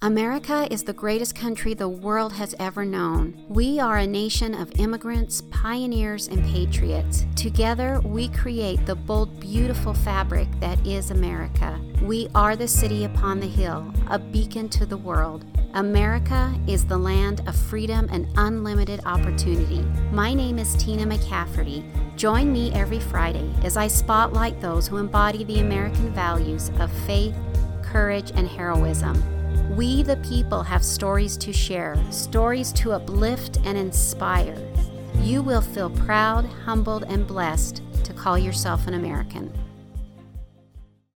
America is the greatest country the world has ever known. We are a nation of immigrants, pioneers, and patriots. Together, we create the bold, beautiful fabric that is America. We are the city upon the hill, a beacon to the world. America is the land of freedom and unlimited opportunity. My name is Tina McCafferty. Join me every Friday as I spotlight those who embody the American values of faith, courage, and heroism. We, the people, have stories to share, stories to uplift and inspire. You will feel proud, humbled, and blessed to call yourself an American.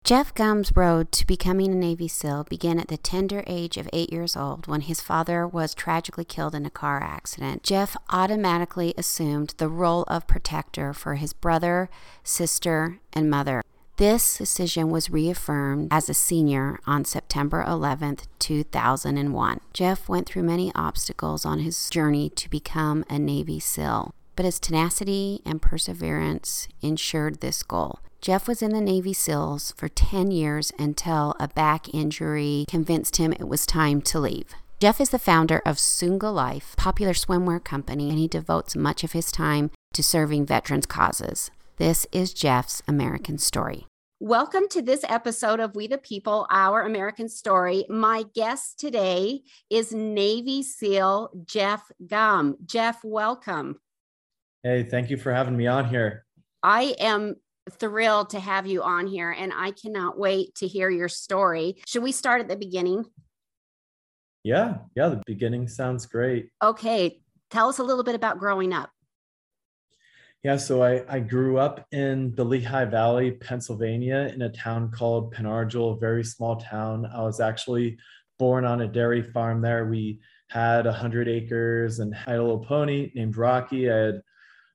Jeff Gum's road to becoming a Navy SEAL began at the tender age of eight years old when his father was tragically killed in a car accident. Jeff automatically assumed the role of protector for his brother, sister, and mother. This decision was reaffirmed as a senior on September 11, 2001. Jeff went through many obstacles on his journey to become a Navy SEAL, but his tenacity and perseverance ensured this goal. Jeff was in the Navy SEALs for 10 years until a back injury convinced him it was time to leave. Jeff is the founder of Sunga Life, a popular swimwear company, and he devotes much of his time to serving veterans' causes. This is Jeff's American story. Welcome to this episode of We the People, Our American Story. My guest today is Navy SEAL Jeff Gum. Jeff, welcome. Hey, thank you for having me on here. I am thrilled to have you on here and I cannot wait to hear your story. Should we start at the beginning? Yeah, yeah, the beginning sounds great. Okay, tell us a little bit about growing up. Yeah, so I, I grew up in the Lehigh Valley, Pennsylvania, in a town called Pen Argyl, a very small town. I was actually born on a dairy farm there. We had 100 acres and had a little pony named Rocky. I had a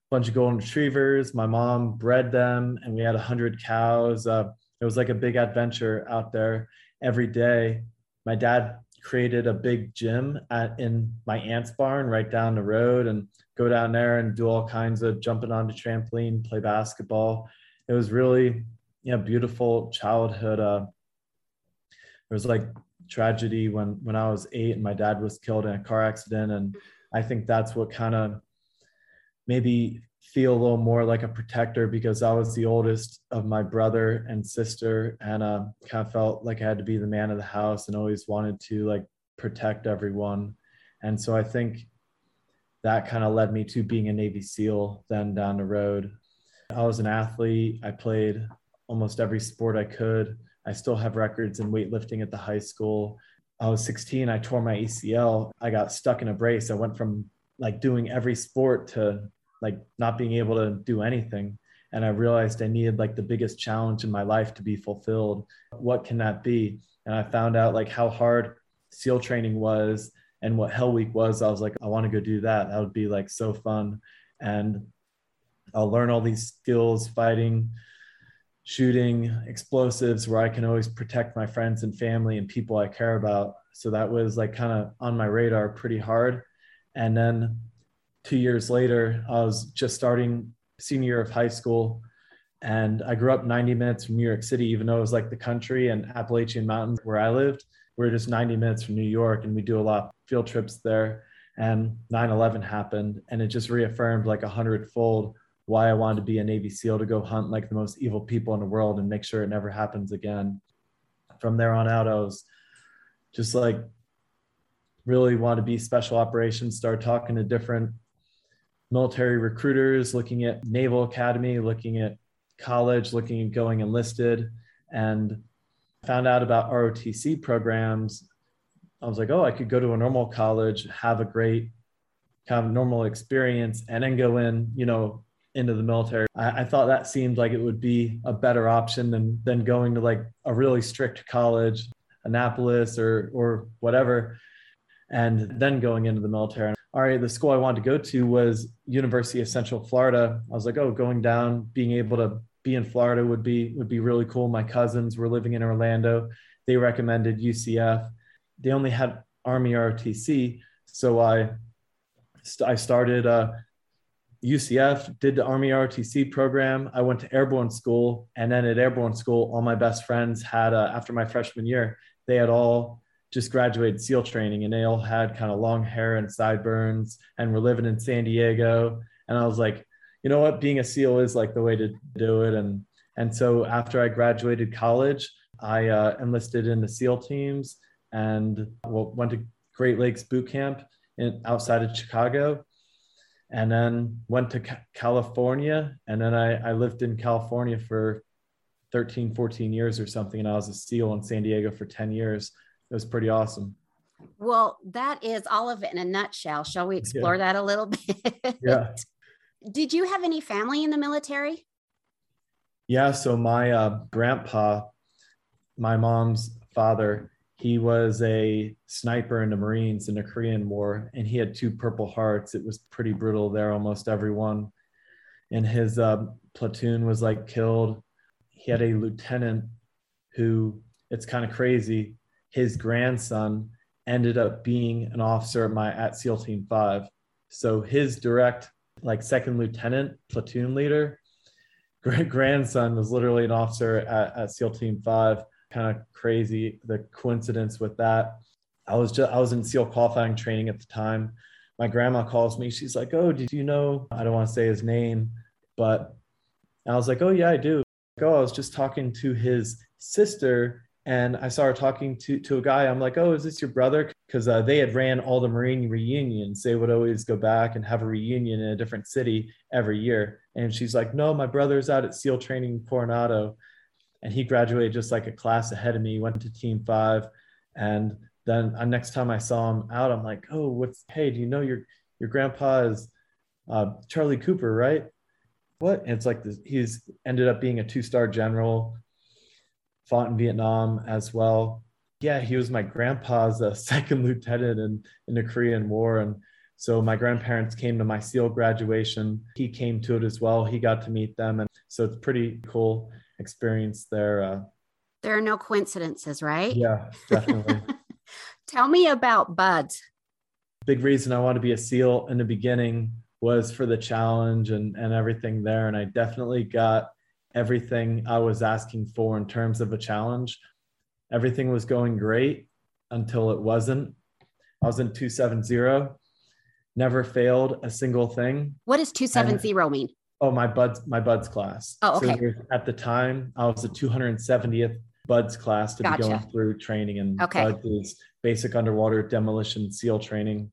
bunch of golden retrievers. My mom bred them, and we had 100 cows. Uh, it was like a big adventure out there every day. My dad created a big gym at in my aunt's barn right down the road and go down there and do all kinds of jumping on onto trampoline, play basketball. It was really, you know, beautiful childhood. Uh, there was like tragedy when when I was eight and my dad was killed in a car accident, and I think that's what kind of maybe feel a little more like a protector because I was the oldest of my brother and sister, and uh, kind of felt like I had to be the man of the house and always wanted to like protect everyone. And so I think that kind of led me to being a Navy SEAL then down the road. I was an athlete. I played almost every sport I could. I still have records in weightlifting at the high school. I was 16. I tore my ACL. I got stuck in a brace. I went from like doing every sport to like not being able to do anything. And I realized I needed like the biggest challenge in my life to be fulfilled. What can that be? And I found out like how hard SEAL training was and what Hell Week was, I was like, I want to go do that. That would be like so fun. And I'll learn all these skills fighting, shooting, explosives, where I can always protect my friends and family and people I care about. So that was like kind of on my radar pretty hard. And then two years later, I was just starting senior year of high school. And I grew up 90 minutes from New York City, even though it was like the country and Appalachian Mountains where I lived. We are just 90 minutes from New York and we do a lot of field trips there. And 9 11 happened and it just reaffirmed like a hundredfold why I wanted to be a Navy SEAL to go hunt like the most evil people in the world and make sure it never happens again. From there on out, I was just like really want to be special operations, start talking to different military recruiters, looking at Naval Academy, looking at college, looking at going enlisted. And found out about ROTC programs, I was like, oh, I could go to a normal college, have a great kind of normal experience, and then go in, you know, into the military. I, I thought that seemed like it would be a better option than than going to like a really strict college, Annapolis or or whatever, and then going into the military. All right, the school I wanted to go to was University of Central Florida. I was like, oh, going down, being able to be in Florida would be would be really cool. My cousins were living in Orlando. They recommended UCF. They only had Army ROTC, so I I started uh, UCF, did the Army ROTC program. I went to airborne school, and then at airborne school, all my best friends had uh, after my freshman year, they had all just graduated SEAL training and they all had kind of long hair and sideburns and were living in San Diego. And I was like, you know what, being a SEAL is like the way to do it. And and so after I graduated college, I uh, enlisted in the SEAL teams and well, went to Great Lakes boot camp in, outside of Chicago and then went to California. And then I, I lived in California for 13, 14 years or something. And I was a SEAL in San Diego for 10 years. It was pretty awesome. Well, that is all of it in a nutshell. Shall we explore yeah. that a little bit? Yeah. Did you have any family in the military? Yeah. So my uh, grandpa, my mom's father, he was a sniper in the Marines in the Korean War, and he had two Purple Hearts. It was pretty brutal there, almost everyone. And his uh, platoon was like killed. He had a lieutenant who, it's kind of crazy, his grandson ended up being an officer at my at SEAL Team 5. So his direct, like second lieutenant, platoon leader, Great grandson was literally an officer at, at SEAL Team 5 kind of crazy the coincidence with that. I was just I was in SEAL qualifying training at the time. My grandma calls me. She's like, "Oh, did you know?" I don't want to say his name, but I was like, "Oh yeah, I do." Oh, I was just talking to his sister, and I saw her talking to to a guy. I'm like, "Oh, is this your brother?" Because uh, they had ran all the Marine reunions. They would always go back and have a reunion in a different city every year. And she's like, "No, my brother's out at SEAL training in Coronado." and he graduated just like a class ahead of me went to team five and then uh, next time i saw him out i'm like oh what's hey do you know your your grandpa is uh, charlie cooper right what and it's like this, he's ended up being a two-star general fought in vietnam as well yeah he was my grandpa's uh, second lieutenant in, in the korean war and so my grandparents came to my SEAL graduation. He came to it as well. He got to meet them. And so it's pretty cool experience there. Uh, there are no coincidences, right? Yeah, definitely. Tell me about BUD/S. Big reason I want to be a SEAL in the beginning was for the challenge and, and everything there. And I definitely got everything I was asking for in terms of a challenge. Everything was going great until it wasn't. I was in 270, never failed a single thing. What does 270 and, mean? Oh, my buds, my buds class. Oh, okay. So at the time, I was the 270th buds class to gotcha. be going through training, and okay. buds is basic underwater demolition SEAL training.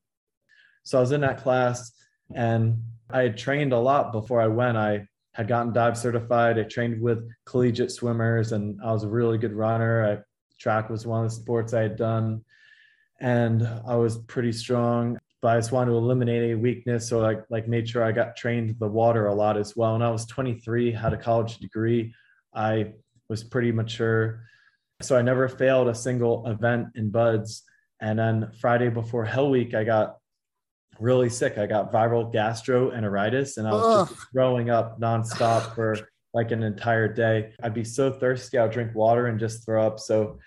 So I was in that class, and I had trained a lot before I went. I had gotten dive certified. I trained with collegiate swimmers, and I was a really good runner. I, track was one of the sports I had done, and I was pretty strong but I just wanted to eliminate a weakness. So I like made sure I got trained the water a lot as well. When I was 23, had a college degree. I was pretty mature. So I never failed a single event in buds. And then Friday before Hell Week, I got really sick. I got viral gastroenteritis and I was Ugh. just throwing up nonstop for like an entire day. I'd be so thirsty, I'd drink water and just throw up. So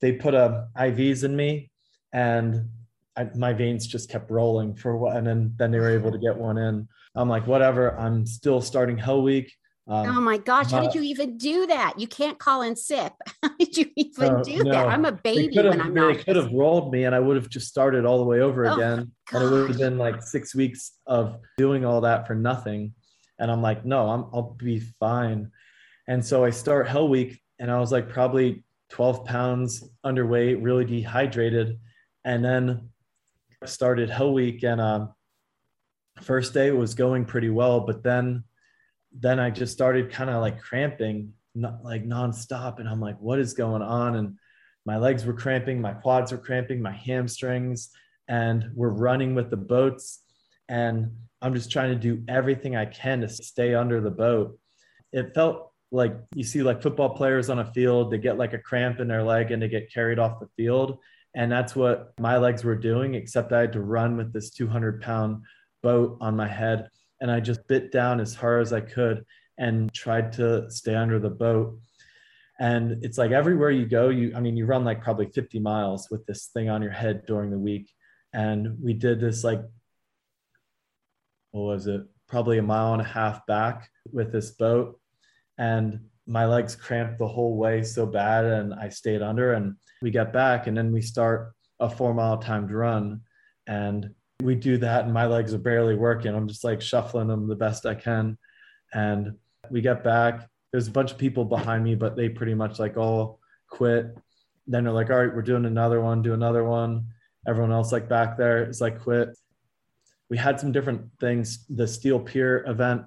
they put uh, IVs in me and I, my veins just kept rolling for a while, and then then they were able to get one in. I'm like, whatever. I'm still starting Hell Week. Um, oh my gosh, how did you even do that? You can't call in sick. How did you even uh, do no. that? I'm a baby when I'm not. They could have rolled me and I would have just started all the way over oh, again. And it would have been like six weeks of doing all that for nothing. And I'm like, no, I'm, I'll be fine. And so I start Hell Week and I was like probably 12 pounds underweight, really dehydrated. And then started Hell Week, and um, first day was going pretty well, but then then I just started kind of like cramping, not, like nonstop, and I'm like, what is going on? And my legs were cramping, my quads were cramping, my hamstrings, and we're running with the boats, and I'm just trying to do everything I can to stay under the boat. It felt like you see like football players on a field, they get like a cramp in their leg and they get carried off the field and that's what my legs were doing, except I had to run with this 200 pound boat on my head. And I just bit down as hard as I could and tried to stay under the boat. And it's like everywhere you go, you, I mean, you run like probably 50 miles with this thing on your head during the week. And we did this like, what was it? Probably a mile and a half back with this boat. And my legs cramped the whole way so bad and I stayed under and we get back and then we start a four mile timed run. And we do that, and my legs are barely working. I'm just like shuffling them the best I can. And we get back. There's a bunch of people behind me, but they pretty much like all quit. Then they're like, all right, we're doing another one, do another one. Everyone else like back there is like quit. We had some different things. The Steel Pier event,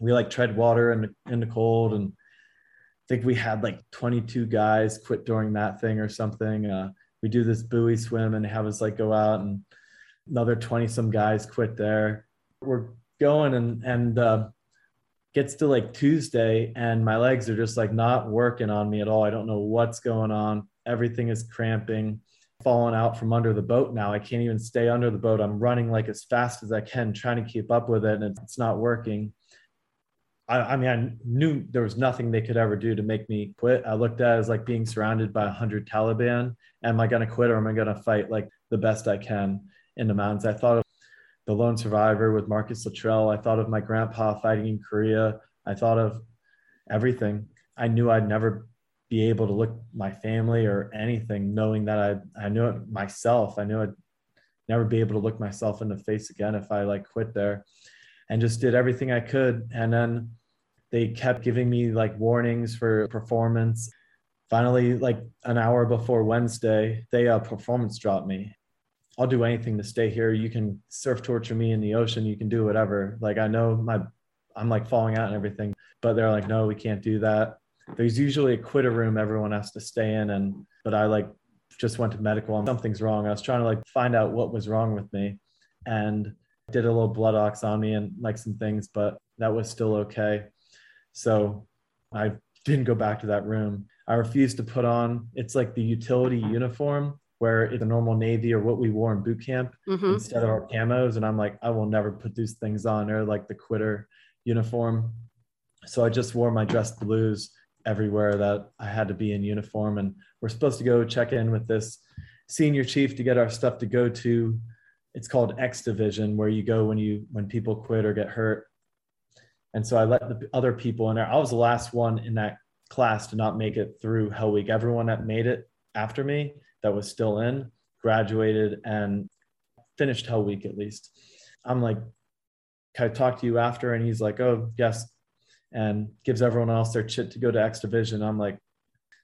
we like tread water in the, in the cold and I think we had like 22 guys quit during that thing or something. Uh, we do this buoy swim and have us like go out and another 20 some guys quit there. We're going and, and, uh, gets to like Tuesday and my legs are just like not working on me at all. I don't know what's going on. Everything is cramping, falling out from under the boat now. I can't even stay under the boat. I'm running like as fast as I can, trying to keep up with it, and it's not working. I, I, mean, I knew there was nothing they could ever do to make me quit. I looked at it as like being surrounded by a hundred Taliban. Am I going to quit or am I going to fight like the best I can in the mountains? I thought of the lone survivor with Marcus Luttrell. I thought of my grandpa fighting in Korea. I thought of everything. I knew I'd never be able to look my family or anything, knowing that I I knew it myself. I knew I'd never be able to look myself in the face again if I like quit there and just did everything I could. And then they kept giving me like warnings for performance. Finally, like an hour before Wednesday, they uh, performance dropped me. I'll do anything to stay here. You can surf torture me in the ocean. You can do whatever. Like I know my, I'm like falling out and everything, but they're like, no, we can't do that. There's usually a quitter room everyone has to stay in, and but I like just went to medical and something's wrong. I was trying to like find out what was wrong with me, and did a little blood ox on me and like some things, but that was still okay. So I didn't go back to that room. I refused to put on, it's like the utility uniform where it's a normal Navy or what we wore in boot camp mm-hmm. instead of our camos. And I'm like, I will never put these things on. They're like the quitter uniform. So I just wore my dress blues everywhere that I had to be in uniform. And we're supposed to go check in with this senior chief to get our stuff to go to it's called X division where you go when you when people quit or get hurt. And so I let the other people in there. I was the last one in that class to not make it through Hell Week. Everyone that made it after me that was still in graduated and finished Hell Week at least. I'm like, can I talk to you after? And he's like, oh, yes. And gives everyone else their chit to go to X Division. I'm like,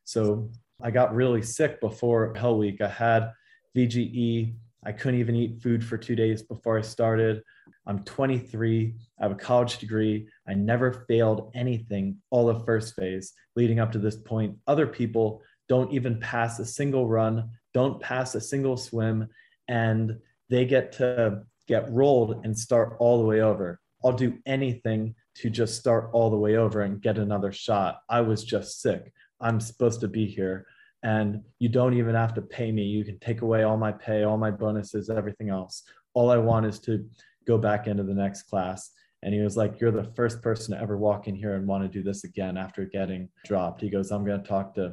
so I got really sick before Hell Week. I had VGE I couldn't even eat food for two days before I started. I'm 23. I have a college degree. I never failed anything all of first phase leading up to this point. Other people don't even pass a single run, don't pass a single swim, and they get to get rolled and start all the way over. I'll do anything to just start all the way over and get another shot. I was just sick. I'm supposed to be here and you don't even have to pay me. You can take away all my pay, all my bonuses, everything else. All I want is to go back into the next class. And he was like, You're the first person to ever walk in here and want to do this again after getting dropped. He goes, I'm going to talk to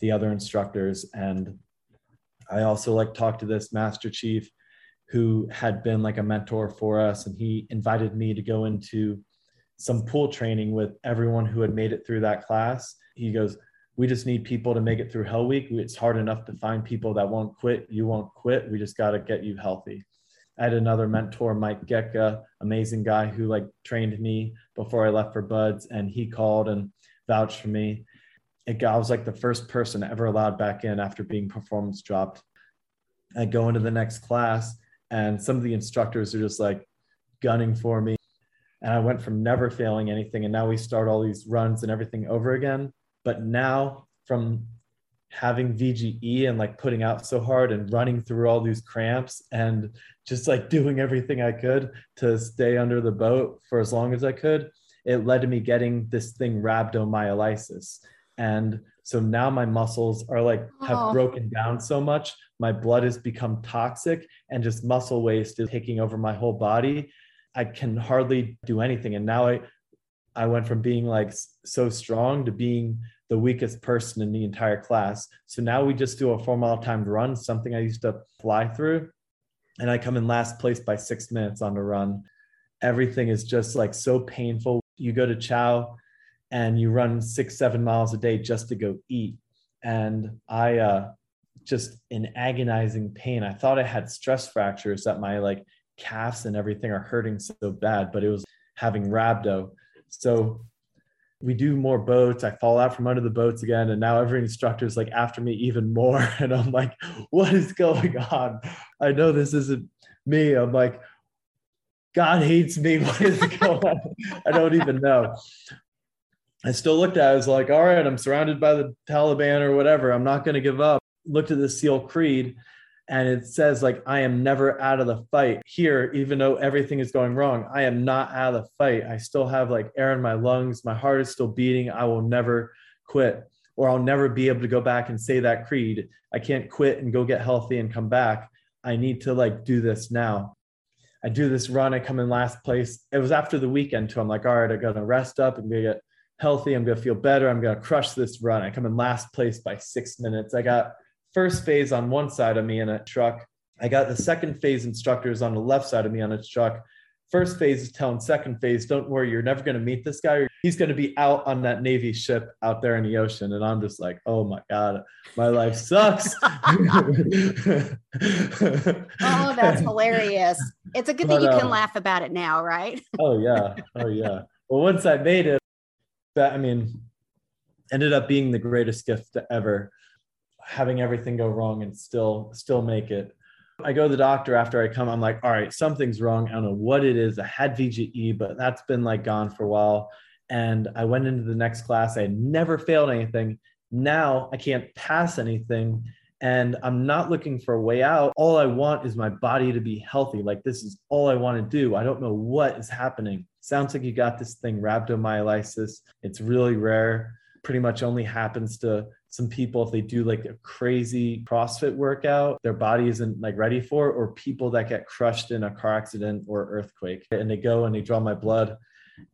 the other instructors. And I also like talked to this master chief who had been like a mentor for us. And he invited me to go into some pool training with everyone who had made it through that class. He goes, we just need people to make it through hell week. It's hard enough to find people that won't quit. You won't quit. We just got to get you healthy. I had another mentor mike gecka amazing guy who like trained me before i left for BUD/S and he called and vouched for me. It, i was like the first person ever allowed back in after being performance dropped. I go into the next class and some of the instructors are just like gunning for me and i went from never failing anything and now we start all these runs and everything over again but now from having VGE and like putting out so hard and running through all these cramps and just like doing everything I could to stay under the boat for as long as I could, it led to me getting this thing rhabdomyolysis. And so now my muscles are like have oh. broken down so much, my blood has become toxic and just muscle waste is taking over my whole body. I can hardly do anything. And now I I went from being like so strong to being the weakest person in the entire class. So now we just do a four mile timed run, something I used to fly through. And I come in last place by six minutes on the run. Everything is just like so painful. You go to chow and you run six, seven miles a day just to go eat. And I uh, just in agonizing pain. I thought I had stress fractures that my like calves and everything are hurting so bad, but it was having rhabdo. So we do more boats. I fall out from under the boats again. And now every instructor is like after me even more. And I'm like, what is going on? I know this isn't me. I'm like, God hates me. What is going on? I don't even know. I still looked at it. I was like, all right, I'm surrounded by the Taliban or whatever. I'm not going to give up. Looked at the SEAL Creed and it says like i am never out of the fight here even though everything is going wrong. I am not out of the fight. I still have like air in my lungs. My heart is still beating. I will never quit or i'll never be able to go back and say that creed. I can't quit and go get healthy and come back. I need to like do this now. I do this run. I come in last place. It was after the weekend too. I'm like all right i gotta rest up. And get healthy. I'm gonna feel better. I'm gonna crush this run. I come in last place by six minutes. I got first phase on one side of me in a truck. I got the second phase instructors on the left side of me on a truck. First phase is telling second phase, don't worry, you're never going to meet this guy. He's going to be out on that Navy ship out there in the ocean. And I'm just like, oh my God, my life sucks. oh, that's hilarious. It's a good thing you can uh, laugh about it now, right? oh, yeah. Oh, yeah. Well, once I made it, that, I mean, ended up being the greatest gift ever having everything go wrong and still still make it. I go to the doctor after I come. I'm like, all right, something's wrong. I don't know what it is. I had VGE, but that's been like gone for a while. And I went into the next class. I had never failed anything. Now I can't pass anything. And I'm not looking for a way out. All I want is my body to be healthy. Like, this is all I want to do. I don't know what is happening. Sounds like you got this thing, rhabdomyolysis. It's really rare, pretty much only happens to some people if they do like a crazy crossfit workout their body isn't like ready for or people that get crushed in a car accident or earthquake and they go and they draw my blood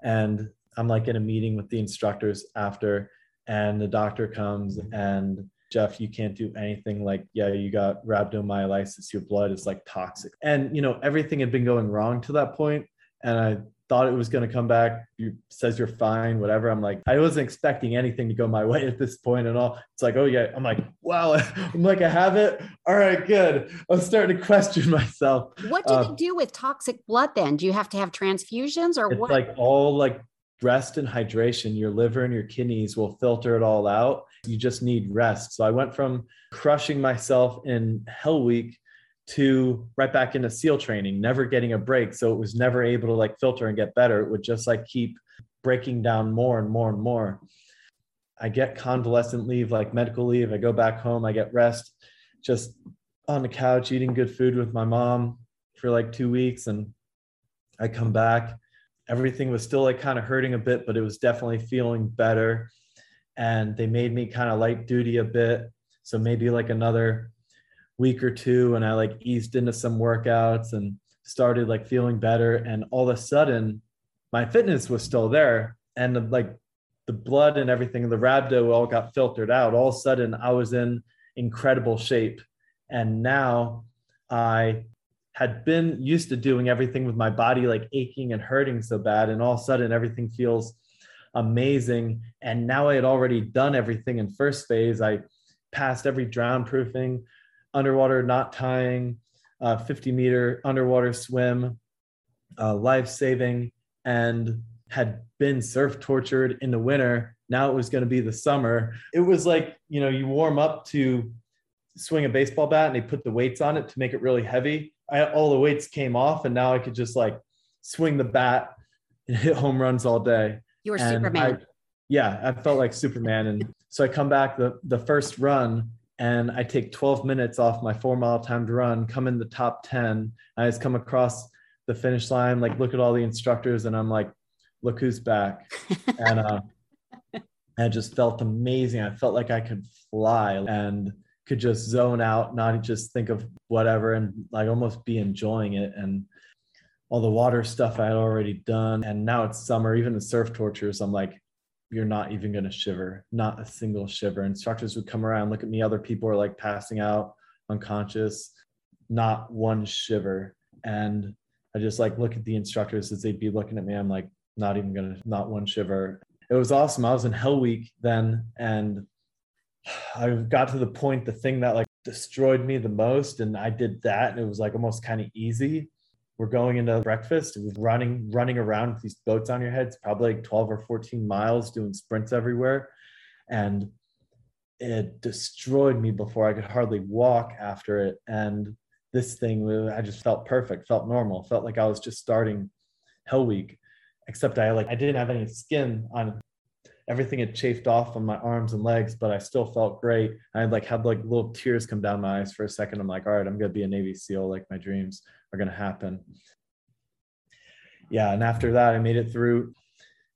and i'm like in a meeting with the instructors after and the doctor comes and jeff you can't do anything like yeah you got rhabdomyolysis your blood is like toxic. And you know everything had been going wrong to that point and i thought it was going to come back. You says you're fine, whatever. I'm like, I wasn't expecting anything to go my way at this point at all. It's like, oh yeah. I'm like, wow. I'm like, I have it. All right, good. I'm starting to question myself. What do uh, they do with toxic blood then? Do you have to have transfusions or it's what? Like all like rest and hydration. Your liver and your kidneys will filter it all out. You just need rest. So I went from crushing myself in Hell Week to right back into SEAL training, never getting a break. So it was never able to like filter and get better. It would just like keep breaking down more and more and more. I get convalescent leave, like medical leave. I go back home, I get rest, just on the couch eating good food with my mom for like two weeks. And I come back. Everything was still like kind of hurting a bit, but it was definitely feeling better. And they made me kind of light duty a bit. So maybe like another week or two and I like eased into some workouts and started like feeling better. And all of a sudden, my fitness was still there. And like the blood and everything, and the rhabdo all got filtered out. All of a sudden, I was in incredible shape. And now I had been used to doing everything with my body like aching and hurting so bad. And all of a sudden, everything feels amazing. And now I had already done everything in first phase. I passed every drown proofing underwater knot tying, uh, 50 meter underwater swim, uh, life saving, and had been surf tortured in the winter. Now it was going to be the summer. It was like, you know, you warm up to swing a baseball bat and they put the weights on it to make it really heavy. I, all the weights came off and now I could just like swing the bat and hit home runs all day. You were and Superman. I, yeah, I felt like Superman. And so I come back the, the first run and I take 12 minutes off my four mile timed run, come in the top 10. I just come across the finish line, like look at all the instructors, and I'm like, look who's back. and uh, I just felt amazing. I felt like I could fly and could just zone out, not just think of whatever, and like almost be enjoying it. And all the water stuff I had already done. And now it's summer, even the surf tortures. I'm like, you're not even going to shiver, not a single shiver. Instructors would come around, look at me, other people are like passing out, unconscious, not one shiver. And I just like look at the instructors as they'd be looking at me. I'm like, not even gonna, not one shiver. It was awesome. I was in Hell Week then, and I got to the point, the thing that like destroyed me the most. And I did that, and it was like almost kind of easy. We're going into breakfast. Was running, running around with these boats on your heads, probably like 12 or 14 miles, doing sprints everywhere. And it destroyed me before I could hardly walk after it. And this thing, I just felt perfect, felt normal, felt like I was just starting Hell Week, except I like I didn't have any skin on everything had chafed off on my arms and legs, but I still felt great. I had like had like little tears come down my eyes for a second. I'm like, all right, I'm gonna be a Navy SEAL. Like my dreams are gonna happen. Yeah, and after that, I made it through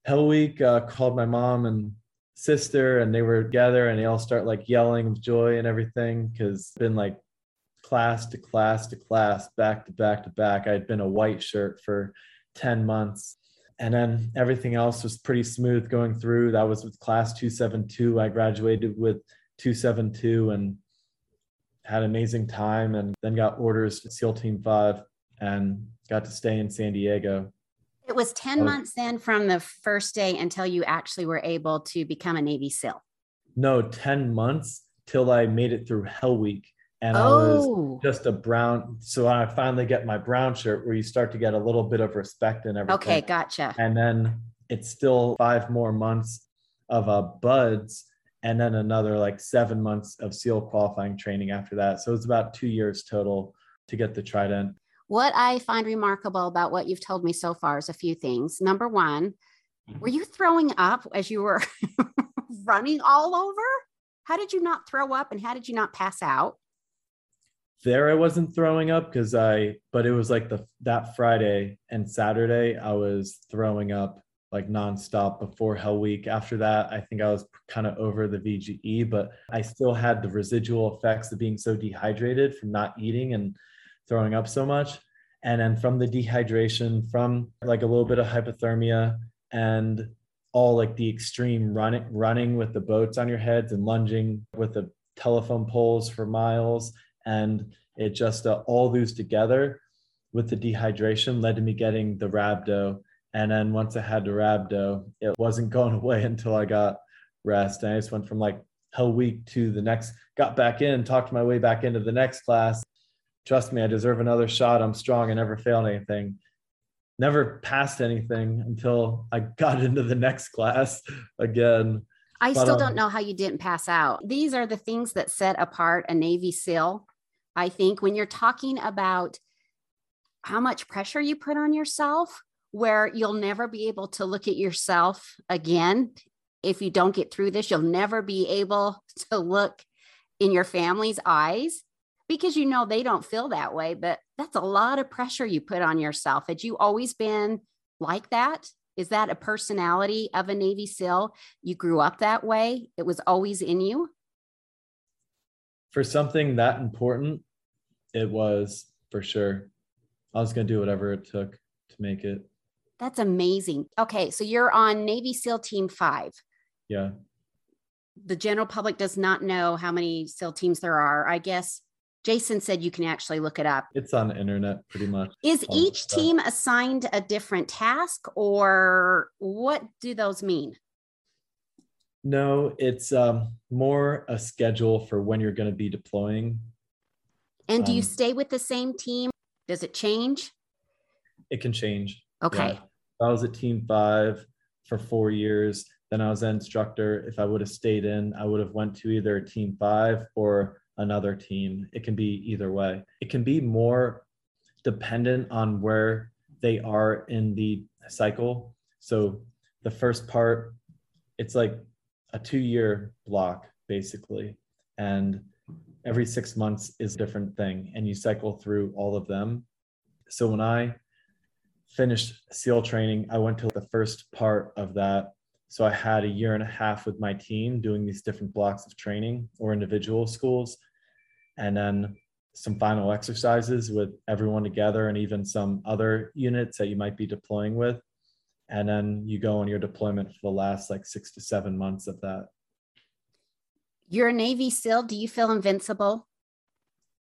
Hell Week. Uh, called my mom and sister, and they were together, and they all start like yelling with joy and everything because been like class to class to class, back to back to back. I had been a white shirt for 10 months and then everything else was pretty smooth going through. That was with class 272. I graduated with 272 and had an amazing time and then got orders to SEAL Team 5 and got to stay in San Diego. It was 10 was, months then from the first day until you actually were able to become a Navy SEAL. No, 10 months till I made it through Hell Week and oh. I was oh. just a brown. So I finally get my brown shirt where you start to get a little bit of respect and everything. Okay, gotcha. And then it's still five more months of uh, buds and then another like seven months of SEAL qualifying training after that. So it's about two years total to get the trident. What I find remarkable about what you've told me so far is a few things. Number one, mm-hmm. were you throwing up as you were running all over? How did you not throw up and how did you not pass out? there I wasn't throwing up because I, but it was like the that Friday and Saturday I was throwing up like nonstop before Hell Week. After that, I think I was kind of over the VGE, but I still had the residual effects of being so dehydrated from not eating and throwing up so much. And then from the dehydration, from like a little bit of hypothermia and all like the extreme running running with the boats on your heads and lunging with the telephone poles for miles and it just uh, all those together with the dehydration led to me getting the rhabdo and then once i had the rhabdo it wasn't going away until i got rest. And i just went from like hell week to the next got back in talked my way back into the next class. Trust me i deserve another shot. I'm strong. I never failed anything. Never passed anything until i got into the next class again. I but, still um, don't know how you didn't pass out. These are the things that set apart a Navy SEAL I think. When you're talking about how much pressure you put on yourself, where you'll never be able to look at yourself again. If you don't get through this, you'll never be able to look in your family's eyes because you know they don't feel that way. But that's a lot of pressure you put on yourself. Had you always been like that? Is that a personality of a Navy SEAL? You grew up that way, it was always in you? for something that important, it was for sure. I was going to do whatever it took to make it. That's amazing. Okay, so you're on Navy SEAL Team 5. Yeah. The general public does not know how many SEAL teams there are. I guess Jason said you can actually look it up. It's on the internet pretty much. Is each team assigned a different task or what do those mean? No, it's um, more a schedule for when you're going to be deploying. And do you um, stay with the same team? Does it change? It can change. Okay. Yeah. I was at Team Five for four years. Then I was an instructor. If I would have stayed in, I would have went to either Team Five or another team. It can be either way. It can be more dependent on where they are in the cycle. So the first part, it's like a two year block basically. And every six months is a different thing. And you cycle through all of them. So when I finished SEAL training, I went to the first part of that. So I had a year and a half with my team doing these different blocks of training or individual schools. And then some final exercises with everyone together and even some other units that you might be deploying with and then you go on your deployment for the last like six to seven months of that. You're a Navy SEAL. Do you feel invincible?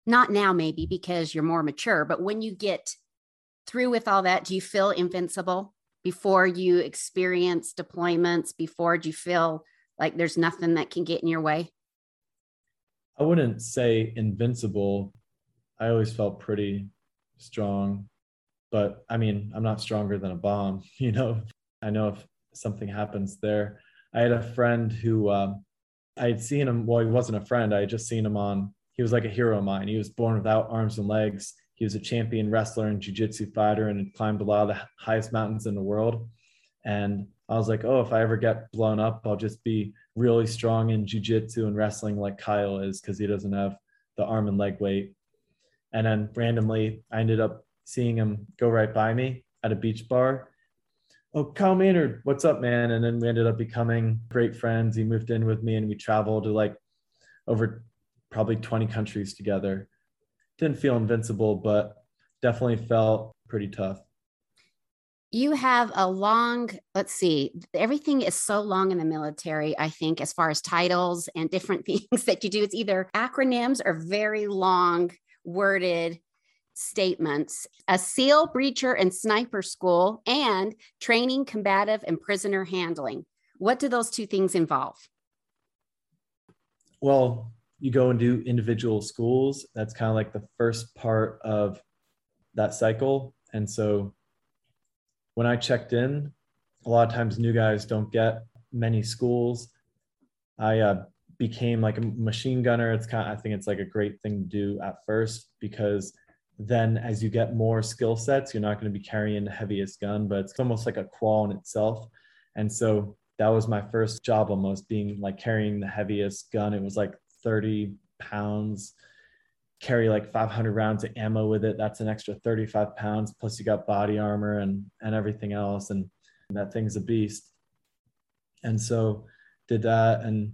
Not now, maybe because you're more mature, but when you get through with all that, do you feel invincible before you experience deployments? Before do you feel like there's nothing that can get in your way? I wouldn't say invincible. I always felt pretty strong, but I mean, I'm not stronger than a bomb, you know. I know if something happens there. I had a friend who um, I had seen him. Well, he wasn't a friend. I had just seen him on. He was like a hero of mine. He was born without arms and legs. He was a champion wrestler and jiu-jitsu fighter and had climbed a lot of the highest mountains in the world. And I was like, oh, if I ever get blown up, I'll just be really strong in jiu-jitsu and wrestling like Kyle is because he doesn't have the arm and leg weight. And then randomly, I ended up seeing him go right by me at a beach bar. Oh, Kyle Maynard, what's up, man? And then we ended up becoming great friends. He moved in with me and we traveled to like over probably 20 countries together. Didn't feel invincible, but definitely felt pretty tough. You have a long let's see everything is so long in the military i think as far as titles and different things that you do. It's either acronyms or very long worded statements. A seal breacher and sniper school and training combative and prisoner handling. What do those two things involve? Well you go and do individual schools that's kind of like the first part of that cycle and so when I checked in, a lot of times new guys don't get many schools. I uh, became like a machine gunner. It's kind of, I think it's like a great thing to do at first because then as you get more skill sets, you're not going to be carrying the heaviest gun, but it's almost like a qual in itself. And so that was my first job almost being like carrying the heaviest gun. It was like 30 pounds carry like 500 rounds of ammo with it. That's an extra 35 pounds plus you got body armor and and everything else and, and that thing's a beast. And so did that and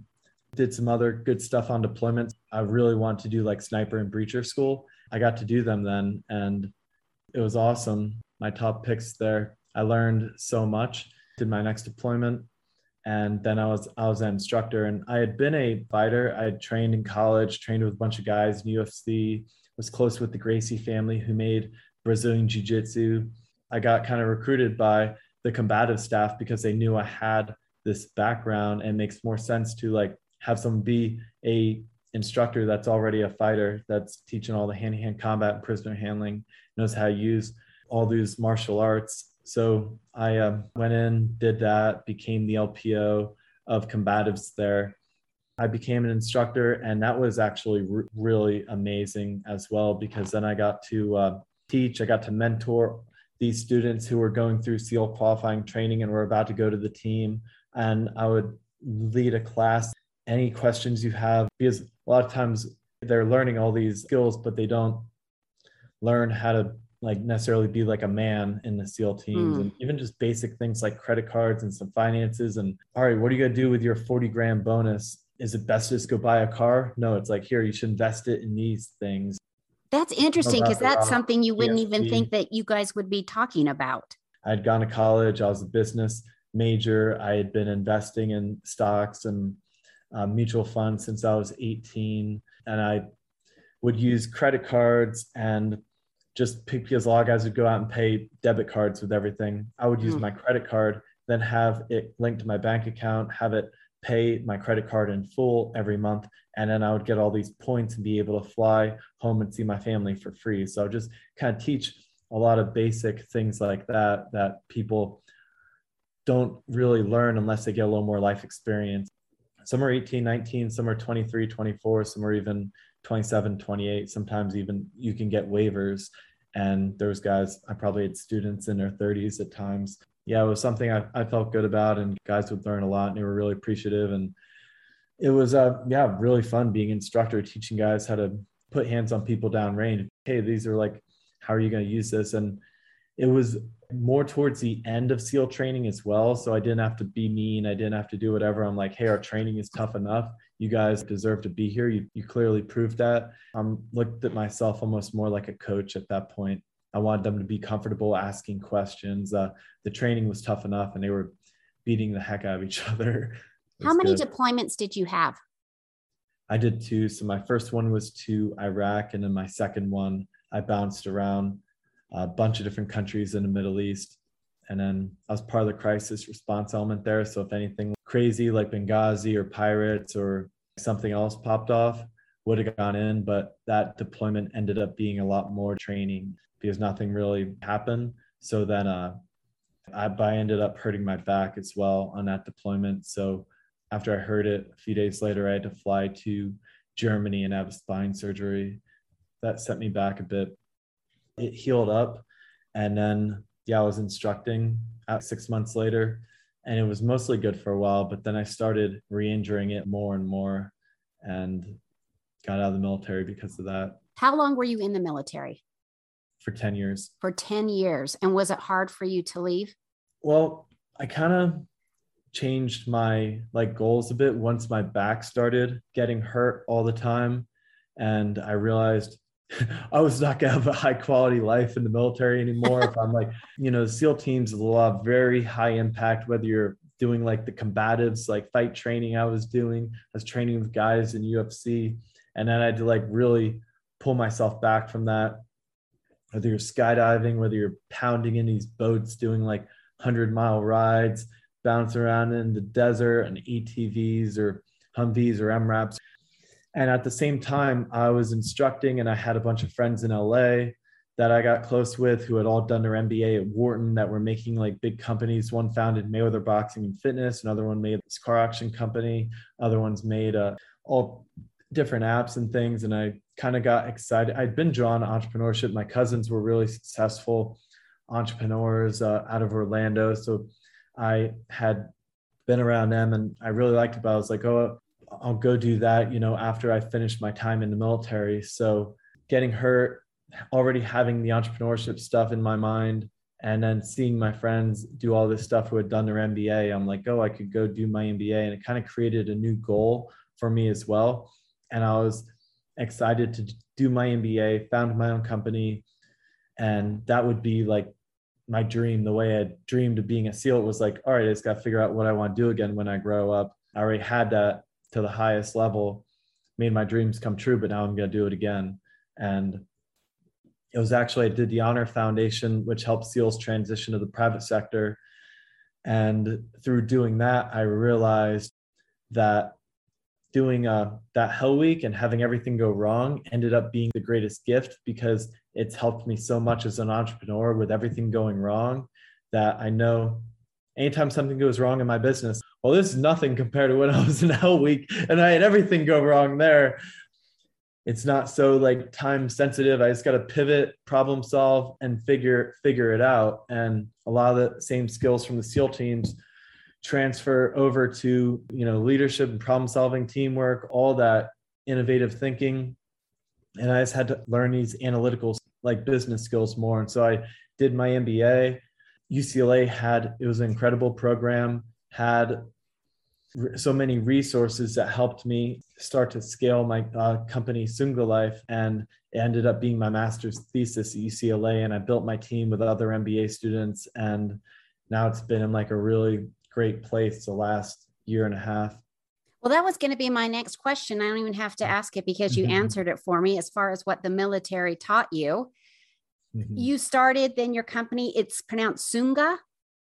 did some other good stuff on deployments. I really want to do like sniper and breacher school. I got to do them then and it was awesome. My top picks there. I learned so much. Did my next deployment and then I was I was an instructor, and I had been a fighter. I had trained in college, trained with a bunch of guys in UFC. Was close with the Gracie family, who made Brazilian Jiu Jitsu. I got kind of recruited by the combative staff because they knew I had this background, and makes more sense to like have someone be a instructor that's already a fighter that's teaching all the hand-to-hand combat and prisoner handling knows how to use all these martial arts so I uh, went in, did that, became the LPO of combatives there. I became an instructor, and that was actually really amazing as well because then I got to uh, teach, I got to mentor these students who were going through SEAL qualifying training and were about to go to the team. And I would lead a class. Any questions you have, because a lot of times they're learning all these skills, but they don't learn how to like necessarily be like a man in the SEAL teams mm. and even just basic things like credit cards and some finances. And all right, what are you gonna do with your 40 grand bonus? Is it best to just go buy a car? No, it's like here, you should invest it in these things. That's interesting because that's something you wouldn't even think that you guys would be talking about. I had gone to college, I was a business major, I had been investing in stocks and uh, mutual funds since I was 18. And I would use credit cards and just because a lot of guys would go out and pay debit cards with everything. I would use mm. my credit card, then have it linked to my bank account, have it pay my credit card in full every month. And then I would get all these points and be able to fly home and see my family for free. So just kind of teach a lot of basic things like that that people don't really learn unless they get a little more life experience. Some are 18, 19, some are 23, 24, some are even 27, 28. Sometimes even you can get waivers. And was guys, I probably had students in their 30s at times. Yeah, it was something I, I felt good about, and guys would learn a lot, and they were really appreciative. And it was, uh, yeah, really fun being instructor, teaching guys how to put hands on people down range. Hey, these are like, how are you going to use this? And it was more towards the end of SEAL training as well. So I didn't have to be mean. I didn't have to do whatever. I'm like, hey, our training is tough enough. You guys deserve to be here. You, you clearly proved that. I am looked at myself almost more like a coach at that point. I wanted them to be comfortable asking questions. Uh, the training was tough enough and they were beating the heck out of each other. How many good. deployments did you have? I did two. So my first one was to Iraq, and then my second one, I bounced around a bunch of different countries in the Middle East. And then I was part of the crisis response element there. So if anything crazy like Benghazi or pirates or something else popped off, would have gone in, but that deployment ended up being a lot more training because nothing really happened. So then uh, I, I ended up hurting my back as well on that deployment. So after I heard it a few days later, I had to fly to Germany and have spine surgery. That set me back a bit. It healed up. And then, yeah, I was instructing at six months later, and it was mostly good for a while. But then I started re injuring it more and more and got out of the military because of that. How long were you in the military? For 10 years. For 10 years. And was it hard for you to leave? Well, I kind of changed my like goals a bit once my back started getting hurt all the time and i realized i was not going to have a high quality life in the military anymore if i'm like you know seal teams a lot very high impact whether you're doing like the combatives like fight training i was doing i was training with guys in ufc and then i had to like really pull myself back from that whether you're skydiving whether you're pounding in these boats doing like 100 mile rides bounce around in the desert and ATVs or Humvees or MRAPs. And at the same time, I was instructing and I had a bunch of friends in LA that I got close with who had all done their MBA at Wharton that were making like big companies. One founded Mayweather Boxing and Fitness, another one made this car auction company, other ones made uh, all different apps and things. And I kind of got excited. I'd been drawn to entrepreneurship. My cousins were really successful entrepreneurs uh, out of Orlando. So I had been around them and I really liked it, but I was like, oh, I'll go do that, you know, after I finished my time in the military. So getting hurt, already having the entrepreneurship stuff in my mind, and then seeing my friends do all this stuff who had done their MBA, I'm like, oh, I could go do my MBA. And it kind of created a new goal for me as well. And I was excited to do my MBA, found my own company. And that would be like my dream, the way I dreamed of being a SEAL, was like, all right, I just got to figure out what I want to do again when I grow up. I already had that to the highest level, made my dreams come true, but now I'm going to do it again. And it was actually, I did the Honor Foundation, which helps SEALs transition to the private sector. And through doing that, I realized that doing uh, that Hell Week and having everything go wrong ended up being the greatest gift because it's helped me so much as an entrepreneur with everything going wrong that I know anytime something goes wrong in my business, well, this is nothing compared to when I was in Hell Week and I had everything go wrong there. It's not so like time sensitive. I just got to pivot, problem solve, and figure figure it out. And a lot of the same skills from the SEAL teams transfer over to you know leadership and problem solving teamwork all that innovative thinking and i just had to learn these analytical like business skills more and so i did my mba ucla had it was an incredible program had so many resources that helped me start to scale my uh, company Sunga Life, and it ended up being my master's thesis at UCLA. And I built my team with other MBA students, and now it's been in like a really great place the last year and a half. Well, that was going to be my next question. I don't even have to ask it because you mm-hmm. answered it for me as far as what the military taught you. Mm-hmm. You started then your company, it's pronounced Soonga.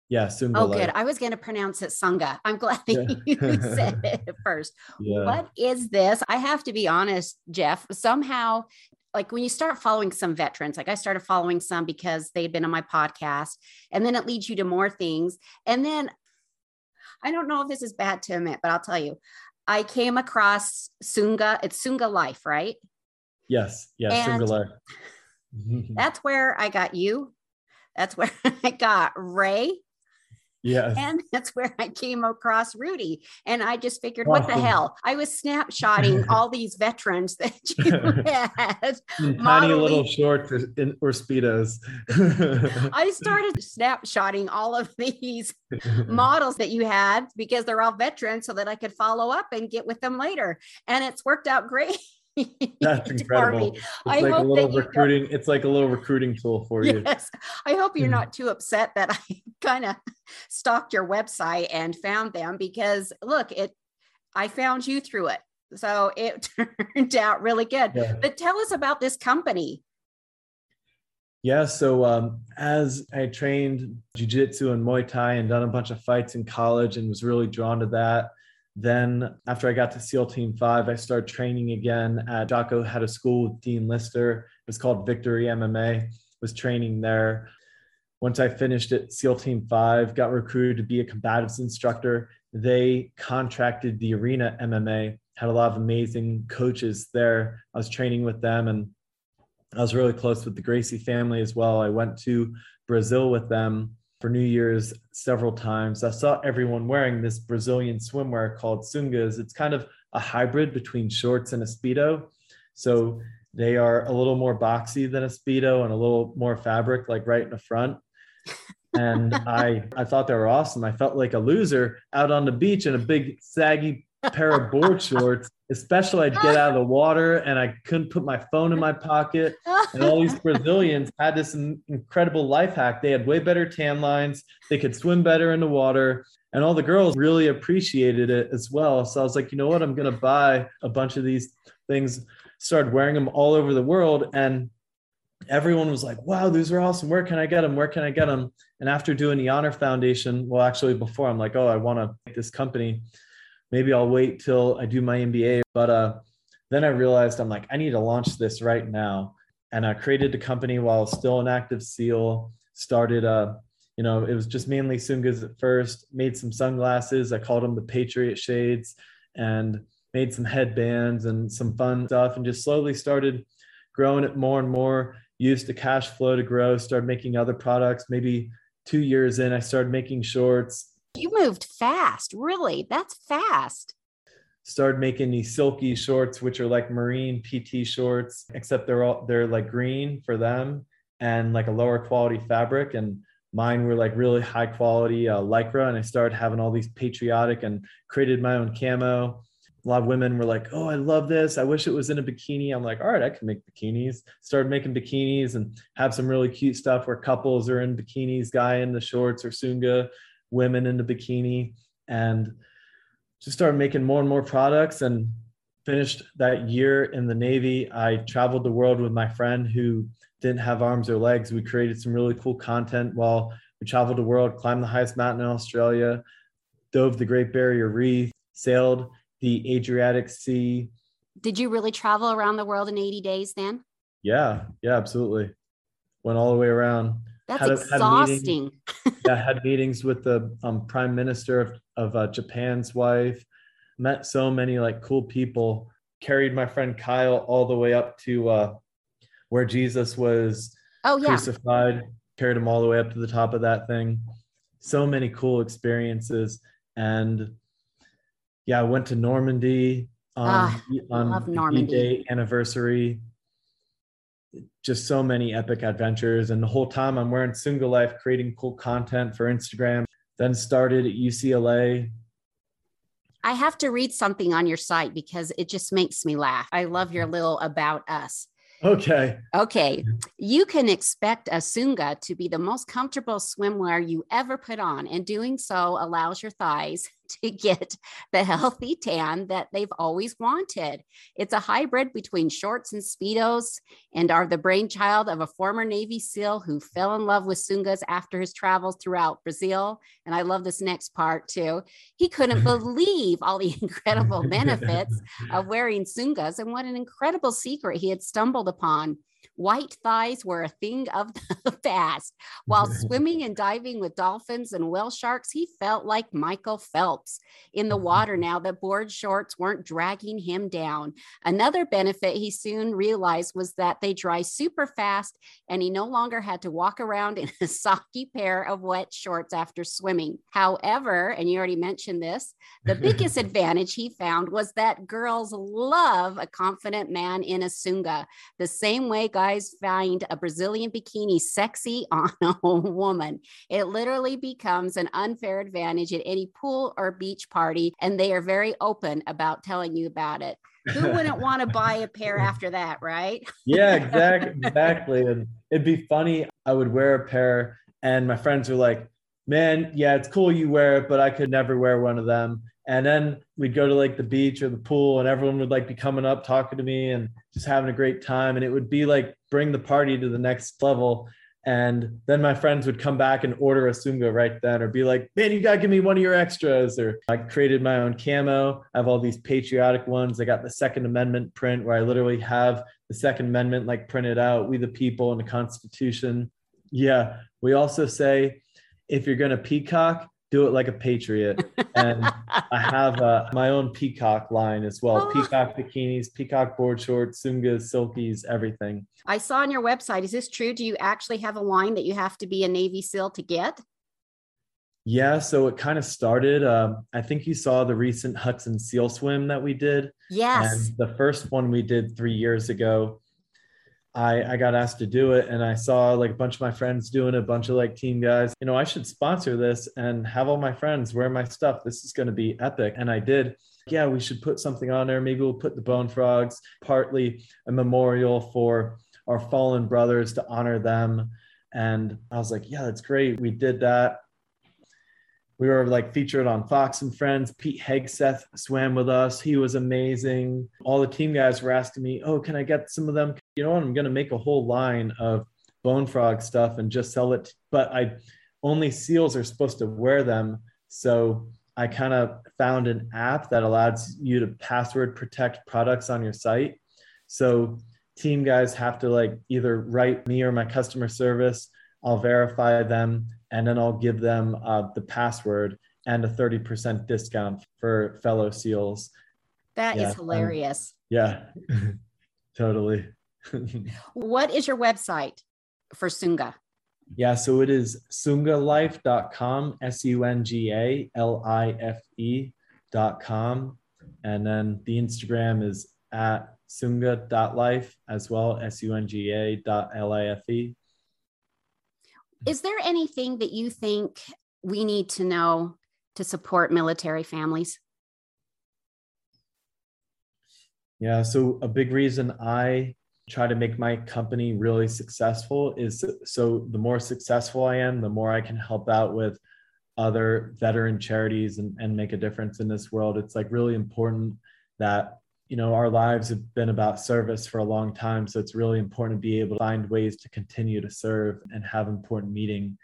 Yeah, Soonga. Oh, good. I was going to pronounce it Sunga. I'm glad that yeah. you said it first. Yeah. What is this? I have to be honest, Jeff. Somehow, like when you start following some veterans, like I started following some because they'd been on my podcast, and then it leads you to more things. And then I don't know if this is bad to admit, but I'll tell you. I came across Sunga. It's Sunga Life, right? Yes. Yes. Soonga Life. that's where I got you. That's where I got Ray. Yes. And that's where I came across Rudy. And I just figured, what the hell? I was snapshotting all these veterans that you had. Tiny little shorts or Speedos. I started snapshotting all of these models that you had because they're all veterans so that I could follow up and get with them later. And it's worked out great. That's incredible. It's I like a little recruiting. It's like a little recruiting tool for you. Yes. I hope you're hmm. not too upset that I kind of stalked your website and found them because look, it I found you through it. So it turned out really good. Yeah. But tell us about this company. Yeah, so um, as I trained jujitsu and Muay Thai and done a bunch of fights in college and was really drawn to that, Then, after I got to SEAL Team 5, I started training again at Jocko had a school with Dean Lister. It was called Victory MMA. Was training there. Once I finished at SEAL Team 5, got recruited to be a combatives instructor. They contracted the Arena MMA, had a lot of amazing coaches there. I was training with them and I was really close with the Gracie family as well. I went to Brazil with them for New Year's several times. I saw everyone wearing this Brazilian swimwear called sungas. It's kind of a hybrid between shorts and a speedo. So they are a little more boxy than a speedo and a little more fabric, like right in the front. And I I thought they were awesome. I felt like a loser out on the beach in a big saggy pair of board shorts especially I'd get out of the water and I couldn't put my phone in my pocket. And all these Brazilians had this incredible life hack. They had way better tan lines, they could swim better in the water. And all the girls really appreciated it as well. So I was like, you know what? I'm going to buy a bunch of these things, started wearing them all over the world. And everyone was like, wow, these are awesome. Where can I get them? Where can I get them? And after doing the Honor Foundation, well, actually, before I'm like, oh, I want to make this company maybe I'll wait till I do my MBA. But uh, then I realized I'm like, I need to launch this right now. And I created the company while still an active SEAL, started, uh, you know, it was just mainly Sungas at first, made some sunglasses. I called them the Patriot Shades and made some headbands and some fun stuff and just slowly started growing it more and more. Used the cash flow to grow, started making other products. Maybe two years in, I started making shorts you moved fast, really. That's fast. Started making these silky shorts, which are like marine PT shorts, except they're all they're like green for them and like a lower quality fabric. And mine were like really high quality uh, lycra. And I started having all these patriotic and created my own camo. A lot of women were like, "Oh, I love this. I wish it was in a bikini." I'm like, "All right, I can make bikinis." Started making bikinis and have some really cute stuff where couples are in bikinis, guy in the shorts or sunga, women in the bikini and just started making more and more products and finished that year in the Navy. I traveled the world with my friend who didn't have arms or legs. We created some really cool content while we traveled the world, climbed the highest mountain in Australia, dove the Great Barrier Reef, sailed the Adriatic Sea. Did you really travel around the world in 80 days then? Yeah, yeah, absolutely. Went all the way around. That's had exhausting. Had yeah, had meetings with the um, prime minister of, of uh, Japan's wife. Met so many like cool people. Carried my friend Kyle all the way up to uh, where Jesus was oh, yeah. crucified. Carried him all the way up to the top of that thing. So many cool experiences, and yeah, I went to Normandy on uh, on Normandy. Day anniversary just so many epic adventures. And the whole time I'm wearing Sunga Life, creating cool content for Instagram. Then started at UCLA. I have to read something on your site because it just makes me laugh. I love your little about us. Okay. Okay. You can expect a Sunga to be the most comfortable swimwear you ever put on, and doing so allows your thighs to get the healthy tan that they've always wanted. It's a hybrid between shorts and Speedos and are the brainchild of a former Navy SEAL who fell in love with Sungas after his travels throughout Brazil. And I love this next part too. He couldn't believe all the incredible benefits of wearing Sungas and what an incredible secret he had stumbled upon white thighs were a thing of the past. While swimming and diving with dolphins and whale sharks, he felt like Michael Phelps in the mm-hmm. water now that board shorts weren't dragging him down. Another benefit he soon realized was that they dry super fast and he no longer had to walk around in a soggy pair of wet shorts after swimming. However, and you already mentioned this, the biggest advantage he found was that girls love a confident man in a sunga, the same way guys find a Brazilian bikini sexy on a woman. It literally becomes an unfair advantage at any pool or beach party, and they are very open about telling you about it. Who wouldn't want to buy a pair after that, right? yeah, exactly. Exactly. And it'd be funny. I would wear a pair, and my friends are like, man, yeah, it's cool you wear it, but I could never wear one of them. And then we'd go to like the beach or the pool, and everyone would like be coming up talking to me and just having a great time. And it would be like bring the party to the next level. And then my friends would come back and order a Sunga right then or be like, man, you got to give me one of your extras. Or I created my own camo. I have all these patriotic ones. I got the Second Amendment print where I literally have the Second Amendment like printed out, we the people and the Constitution. Yeah. We also say, if you're to peacock, do it like a patriot. And I have uh, my own peacock line as well: oh. peacock bikinis, peacock board shorts, sungas, silkies, everything. I saw on your website. Is this true? Do you actually have a line that you have to be a Navy SEAL to get? Yeah, so it kind of started. Um, I think you saw the recent Hudson Seal swim that we did. Yes. And the first one we did three years ago I, I got asked to do it and I saw like a bunch of my friends doing a bunch of like team guys. You know, I should sponsor this and have all my friends wear my stuff. This is going to be epic. And I did. Yeah, we should put something on there. Maybe we'll put the bone frogs, partly a memorial for our fallen brothers to honor them. And I was like, yeah, that's great. We did that we were like featured on Fox and Friends. Pete Hegseth swam with us. He was amazing. All the team guys were asking me, "Oh, can I get some of them?" You know what? I'm going to make a whole line of bone frog stuff and just sell it. But I only seals are supposed to wear them, so I kind of found an app that allows you to password protect products on your site. So team guys have to like either write me or my customer service. I'll verify them and then I'll give them uh, the password and a 30% discount for fellow SEALs. That yeah, is hilarious. Um, yeah, totally. what is your website for Sunga? Yeah, so it is sungalife.com, S U N G A L I F E.com. And then the Instagram is at sunga.life as well, S U N G A dot L I F E. Is there anything that you think we need to know to support military families? Yeah, so a big reason I try to make my company really successful is so the more successful I am, the more I can help out with other veteran charities and, and make a difference in this world. It's like really important that you know our lives have been about service for a long time. So it's really important to be able to find ways to continue to serve and have important meeting.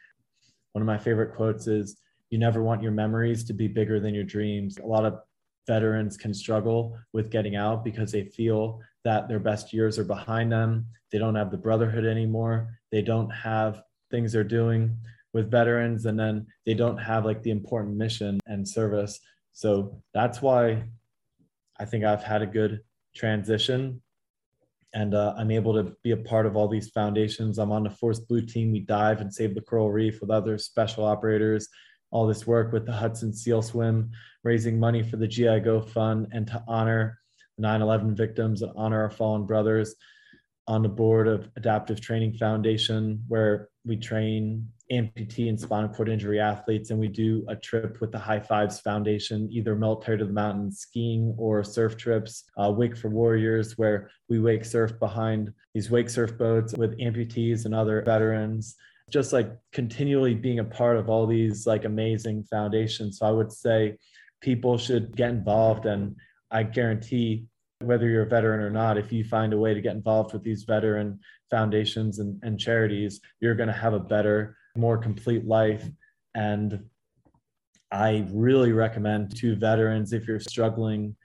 One of my favorite quotes is you never want your memories to be bigger than your dreams. A lot of veterans can struggle with getting out because they feel that their best years are behind them they don't have the brotherhood anymore they don't have things they're doing with veterans and then they don't have like the important mission and service so that's why I think I've had a good transition and uh, I'm able to be a part of all these foundations. I'm on the Force Blue team. We dive and save the coral reef with other special operators. All this work with the Hudson Seal Swim, raising money for the GI Go Fund, and to honor 9/11 victims and honor our fallen brothers. On the board of Adaptive Training Foundation, where we train amputee and spinal cord injury athletes, and we do a trip with the High Fives Foundation, either military to the mountains, skiing, or surf trips. Uh, wake for Warriors, where we wake surf behind these wake surf boats with amputees and other veterans. Just like continually being a part of all these like amazing foundations. So I would say people should get involved, and I guarantee whether you're a veteran or not, if you find a way to get involved with these veteran foundations and, and charities, you're going to have a better more complete life. And I really recommend to veterans if you're struggling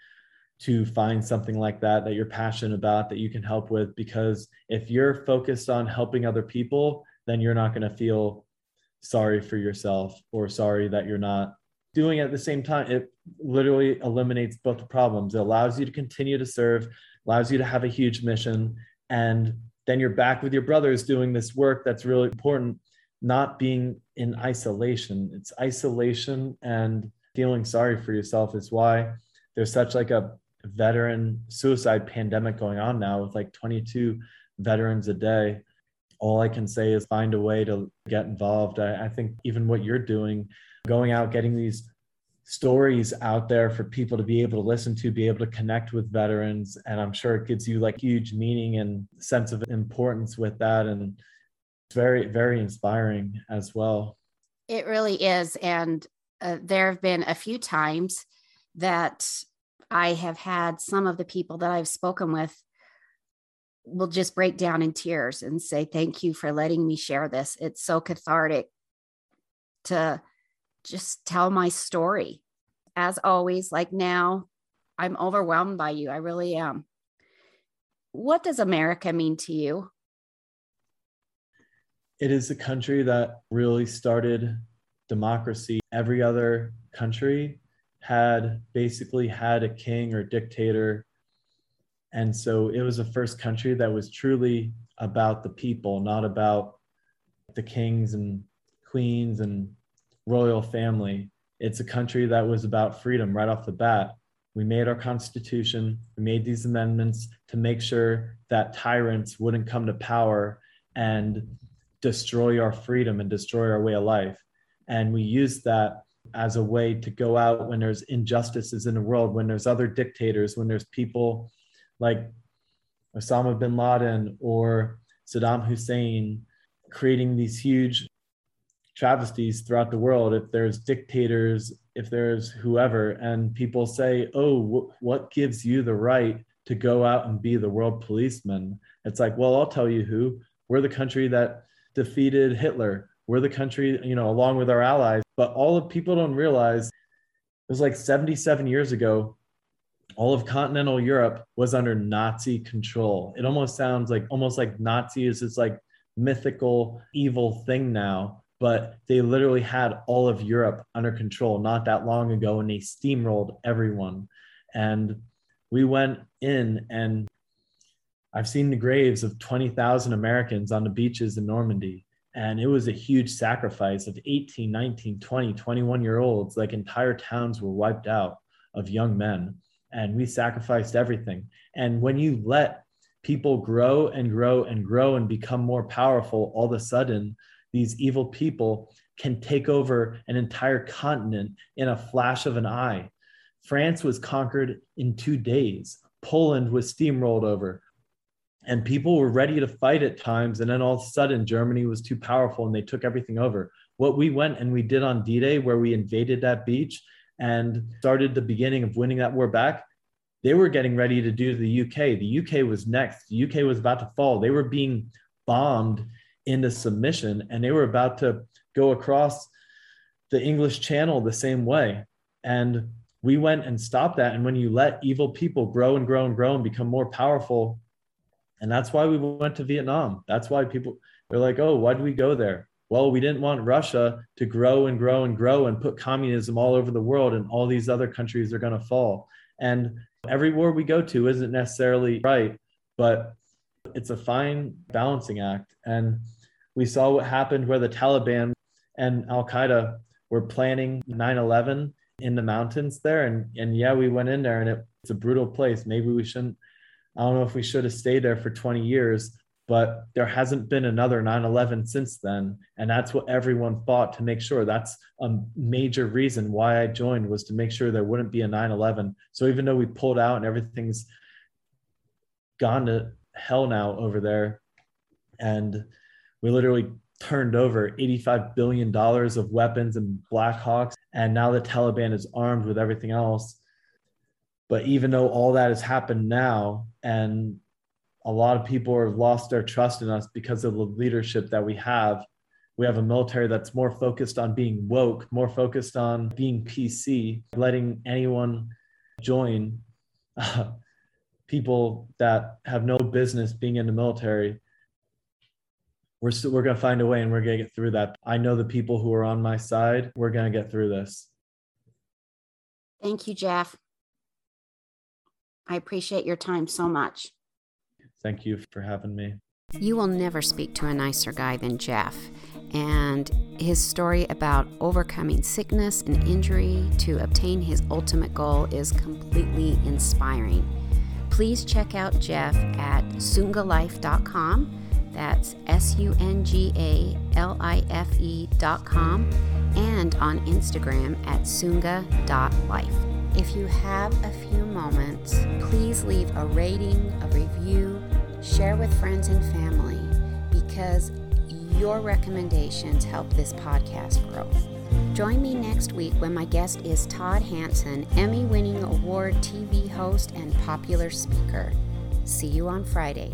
to find something like that that you're passionate about that you can help with because if you're focused on helping other people then you're not going to feel sorry for yourself or sorry that you're not doing at the same time it literally eliminates both problems it allows you to continue to serve allows you to have a huge mission and then you're back with your brothers doing this work that's really important not being in isolation. It's isolation and feeling sorry for yourself is why there's such like a veteran suicide pandemic going on now with like 22 veterans a day. All I can say is find a way to get involved. I, I think even what you're doing, going out, getting these stories out there for people to be able to listen to, be able to connect with veterans. And I'm sure it gives you like huge meaning and sense of importance with that. And it's very, very inspiring as well. It really is. And uh, there have been a few times that I have had some of the people that I've spoken with will just break down in tears and say, Thank you for letting me share this. It's so cathartic to just tell my story. As always, like now, I'm overwhelmed by you. I really am. What does America mean to you? It is a country that really started democracy. Every other country had basically had a king or dictator. And so it was the first country that was truly about the people, not about the kings and queens and royal family. It's a country that was about freedom right off the bat. We made our constitution, we made these amendments to make sure that tyrants wouldn't come to power and destroy our freedom and destroy our way of life. And we used that as a way to go out when there's injustices in the world, when there's other dictators, when there's people like Osama bin Laden or Saddam Hussein creating these huge travesties throughout the world. If there's dictators, if there's whoever, and people say, Oh, what gives you the right to go out and be the world policeman? It's like, Well, I'll tell you who. We're the country that defeated Hitler. We're the country, you know, along with our allies. But all of people don't realize it was like 77 years ago, all of continental Europe was under Nazi control. It almost sounds like almost like Nazi is like mythical evil thing now, but they literally had all of Europe under control not that long ago and they steamrolled everyone. And we went in and I've seen the graves of 20,000 Americans on the beaches in Normandy. And it was a huge sacrifice of 18, 19, 20, 21 year olds. Like entire towns were wiped out of young men. And we sacrificed everything. And when you let people grow and grow and grow and become more powerful, all of a sudden, these evil people can take over an entire continent in a flash of an eye. France was conquered in two days. Poland was steamrolled over. And people were ready to fight at times. And then all of a sudden germany was too powerful and they took everything over. What we went and we did on d-day where we invaded that beach and started the beginning of winning that war back they were getting ready to do the uk the uk was next. The uk was about to fall. They were being bombed into submission and they were about to go across the english channel the same way and we went and stopped that and when you let evil people grow and grow and grow and become more powerful and that's why we went to Vietnam. That's why people they're like, oh, why did we go there? Well, we didn't want Russia to grow and grow and grow and put communism all over the world, and all these other countries are going to fall. And every war we go to isn't necessarily right, but it's a fine balancing act. And we saw what happened where the Taliban and Al Qaeda were planning 9 11 in the mountains there. And, and yeah, we went in there and it, it's a brutal place. Maybe we shouldn't I don't know if we should have stayed there for 20 years, but there hasn't been another 9 11 since then. And that's what everyone fought to make sure. That's a major reason why I joined was to make sure there wouldn't be a 9 11. So even though we pulled out and everything's gone to hell now over there, and we literally turned over $85 billion of weapons and Black Hawks, and now the Taliban is armed with everything else but even though all that has happened now, and a lot of people have lost their trust in us because of the leadership that we have, we have a military that's more focused on being woke, more focused on being PC, letting anyone join uh, people that have no business being in the military. We're, still, we're going to find a way and we're going to get through that. I know the people who are on my side. We're going to get through this. Thank you, Jeff. I appreciate your time so much. Thank you for having me. You will never speak to a nicer guy than Jeff. And his story about overcoming sickness and injury to obtain his ultimate goal is completely inspiring. Please check out Jeff at sungalife.com. That's S U N G A L I F E.com and on Instagram at sunga.life. If you have a few moments, please leave a rating, a review, share with friends and family because your recommendations help this podcast grow. Join me next week when my guest is Todd Hanson, Emmy winning award TV host and popular speaker. See you on Friday.